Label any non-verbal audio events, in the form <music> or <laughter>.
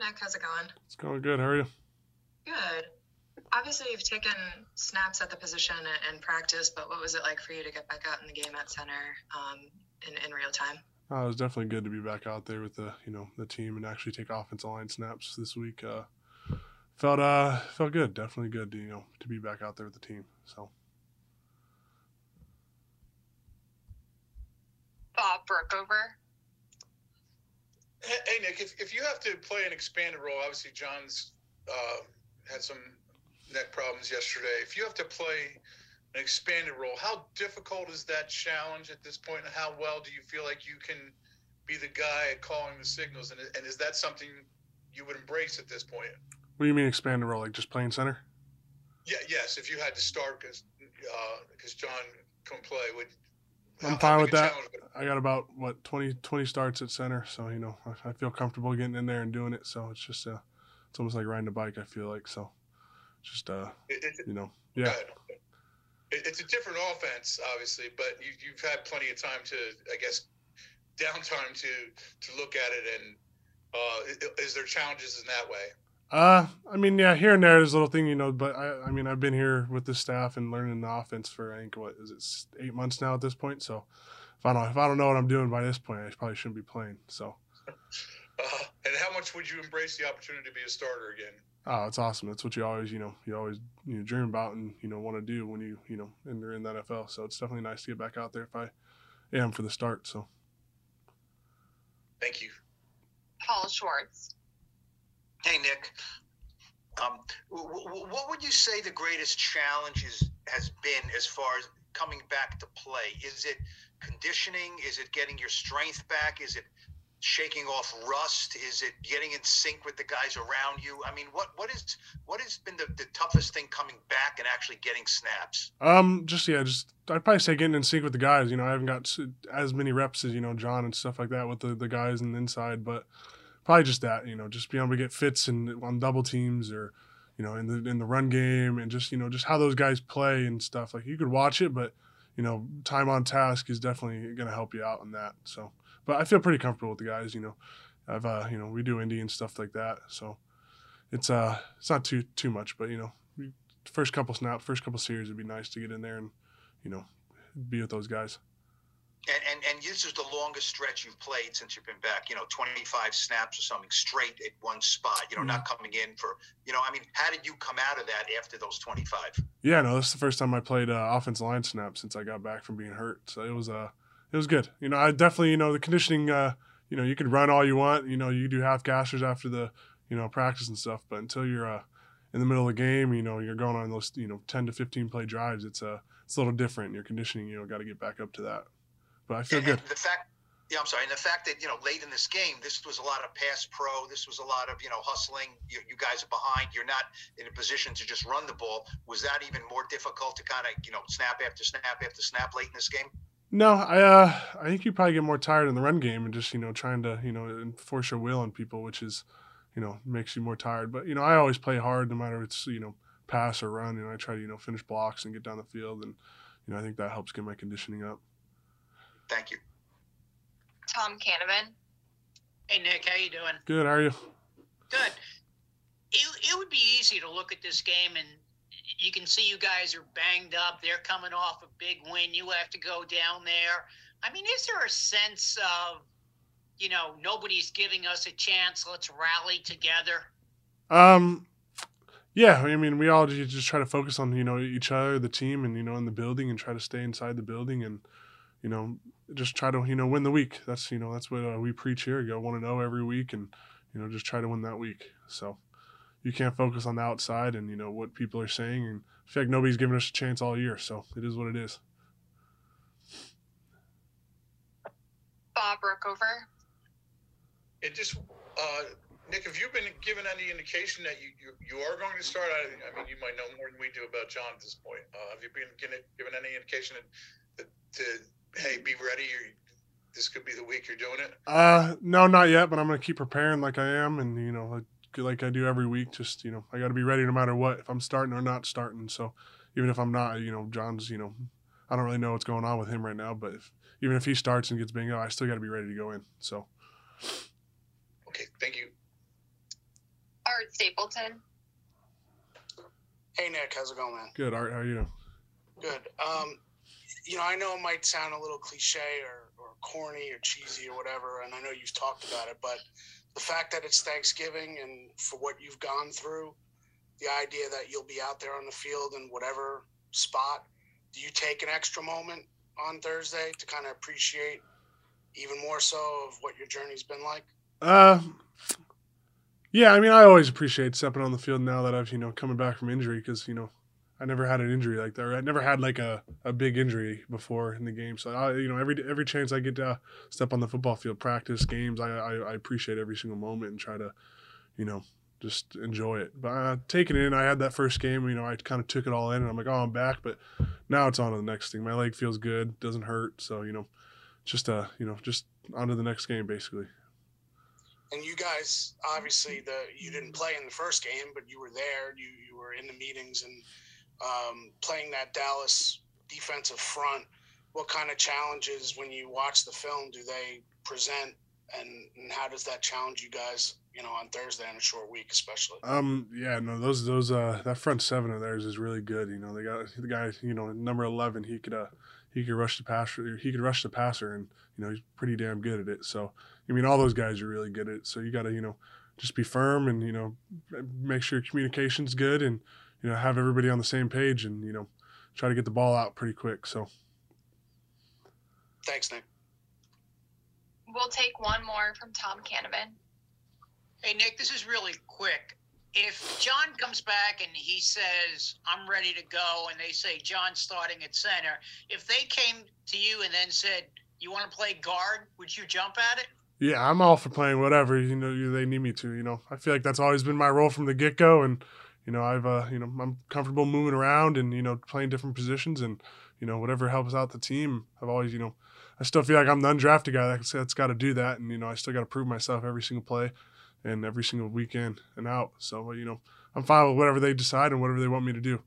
Nick, how's it going? It's going good. How are you? Good. Obviously, you've taken snaps at the position in practice, but what was it like for you to get back out in the game at center um, in, in real time? Uh, it was definitely good to be back out there with the you know the team and actually take offensive line snaps this week. Uh, felt uh felt good, definitely good to you know to be back out there with the team. So. Bob Brookover. Hey, Nick, if, if you have to play an expanded role, obviously John's uh, had some neck problems yesterday. If you have to play an expanded role, how difficult is that challenge at this point, and how well do you feel like you can be the guy calling the signals? And, and is that something you would embrace at this point? What do you mean expanded role? Like just playing center? Yeah, yes. If you had to start because because uh, John couldn't play, would I'm <laughs> fine with that. I got about what 20, 20 starts at center, so you know I, I, feel comfortable getting in there and doing it. So it's just uh, it's almost like riding a bike. I feel like so, just uh, you know, yeah. It's a different offense, obviously, but you, you've had plenty of time to, I guess, <laughs> downtime to to look at it. And uh, is there challenges in that way? Uh, I mean, yeah, here and there, there's a little thing, you know. But I, I mean, I've been here with the staff and learning the offense for I think what is it, eight months now at this point. So if I don't, if I don't know what I'm doing by this point, I probably shouldn't be playing. So. <laughs> Uh, and how much would you embrace the opportunity to be a starter again? Oh, it's awesome. That's what you always, you know, you always you know, dream about and you know want to do when you, you know, and you're in the NFL. So it's definitely nice to get back out there if I am for the start. So. Thank you. Paul Schwartz. Hey, Nick. Um, what would you say the greatest challenge is, has been as far as coming back to play? Is it conditioning? Is it getting your strength back? Is it shaking off rust? Is it getting in sync with the guys around you? I mean, what what is what has been the, the toughest thing coming back and actually getting snaps? Um, just yeah, just I'd probably say getting in sync with the guys. You know, I haven't got as many reps as you know John and stuff like that with the the guys in the inside, but probably just that, you know, just being able to get fits and on double teams or, you know, in the in the run game and just you know just how those guys play and stuff. Like you could watch it, but you know, time on task is definitely going to help you out in that. So, but I feel pretty comfortable with the guys. You know, I've uh, you know we do indie and stuff like that, so it's uh it's not too too much, but you know, first couple snaps, first couple series, it'd be nice to get in there and you know be with those guys. And, this is the longest stretch you've played since you've been back. You know, 25 snaps or something straight at one spot. You know, mm-hmm. not coming in for. You know, I mean, how did you come out of that after those 25? Yeah, no, this is the first time I played uh, offensive line snaps since I got back from being hurt. So it was uh, it was good. You know, I definitely, you know, the conditioning. Uh, you know, you can run all you want. You know, you do half gassers after the, you know, practice and stuff. But until you're uh, in the middle of the game, you know, you're going on those, you know, 10 to 15 play drives. It's a, uh, it's a little different. Your conditioning, you know, got to get back up to that but I feel good. the fact, yeah, I'm sorry, and the fact that you know late in this game, this was a lot of pass pro. This was a lot of you know hustling. You, you guys are behind. You're not in a position to just run the ball. Was that even more difficult to kind of you know snap after snap after snap late in this game? No, I uh, I think you probably get more tired in the run game and just you know trying to you know enforce your will on people, which is you know makes you more tired. But you know I always play hard no matter if it's you know pass or run. You know I try to you know finish blocks and get down the field, and you know I think that helps get my conditioning up. Thank you. Tom Canavan. Hey Nick, how you doing? Good. How are you? Good. It, it would be easy to look at this game and you can see you guys are banged up. They're coming off a big win. You have to go down there. I mean, is there a sense of, you know, nobody's giving us a chance. Let's rally together. Um, yeah. I mean, we all just try to focus on you know each other, the team, and you know in the building, and try to stay inside the building and you know, just try to you know win the week. That's you know that's what uh, we preach here. You want to know every week, and you know just try to win that week. So you can't focus on the outside and you know what people are saying. And I feel like nobody's given us a chance all year, so it is what it is. Bob Brookover. It just uh, Nick, have you been given any indication that you, you, you are going to start? I, I, mean, you might know more than we do about John at this point. Uh, have you been given, given any indication that, that to hey, be ready. You're, this could be the week you're doing it. Uh, no, not yet. But I'm gonna keep preparing like I am, and you know, like, like I do every week. Just you know, I got to be ready no matter what, if I'm starting or not starting. So even if I'm not, you know, John's, you know, I don't really know what's going on with him right now, but if, even if he starts and gets bingo, I still got to be ready to go in. So. Okay, thank you. Art Stapleton. Hey Nick, how's it going, man? Good. Art, how are you? Good. Um, you know, I know it might sound a little cliche or, or corny or cheesy or whatever, and I know you've talked about it, but the fact that it's Thanksgiving and for what you've gone through, the idea that you'll be out there on the field in whatever spot, do you take an extra moment on Thursday to kind of appreciate even more so of what your journey's been like? Uh, yeah. I mean, I always appreciate stepping on the field now that I've you know coming back from injury because you know I never had an injury like that. Or I never had like a, a big injury before in the game. So I, you know, every every chance I get to step on the football field, practice games, I I, I appreciate every single moment and try to, you know, just enjoy it. But uh, taking it in, I had that first game. You know, I kind of took it all in, and I'm like, oh, I'm back. But now it's on to the next thing. My leg feels good, doesn't hurt. So you know, just uh, you know, just on to the next game basically. And you guys, obviously, the you didn't play in the first game, but you were there. You you were in the meetings and um, playing that Dallas defensive front. What kind of challenges, when you watch the film, do they present, and, and how does that challenge you guys? You know, on Thursday in a short week, especially. Um, yeah, no, those those uh that front seven of theirs is really good. You know, they got the guy, you know, number eleven, he could uh he could rush the passer, he could rush the passer, and you know he's pretty damn good at it. So I mean, all those guys are really good at it. So you got to you know just be firm and you know make sure your communication's good and you know have everybody on the same page and you know try to get the ball out pretty quick. So Thanks, Nick. We'll take one more from Tom Canavan. Hey, Nick, this is really quick. If John comes back and he says, I'm ready to go, and they say John's starting at center, if they came to you and then said, You want to play guard, would you jump at it? yeah, I'm all for playing whatever you know they need me to. You know, I feel like that's always been my role from the get go, and you know I've uh, you know I'm comfortable moving around and you know playing different positions and you know whatever helps out the team. I've always you know I still feel like I'm the undrafted guy that's, that's got to do that, and you know I still got to prove myself every single play and every single weekend and out. So you know I'm fine with whatever they decide and whatever they want me to do.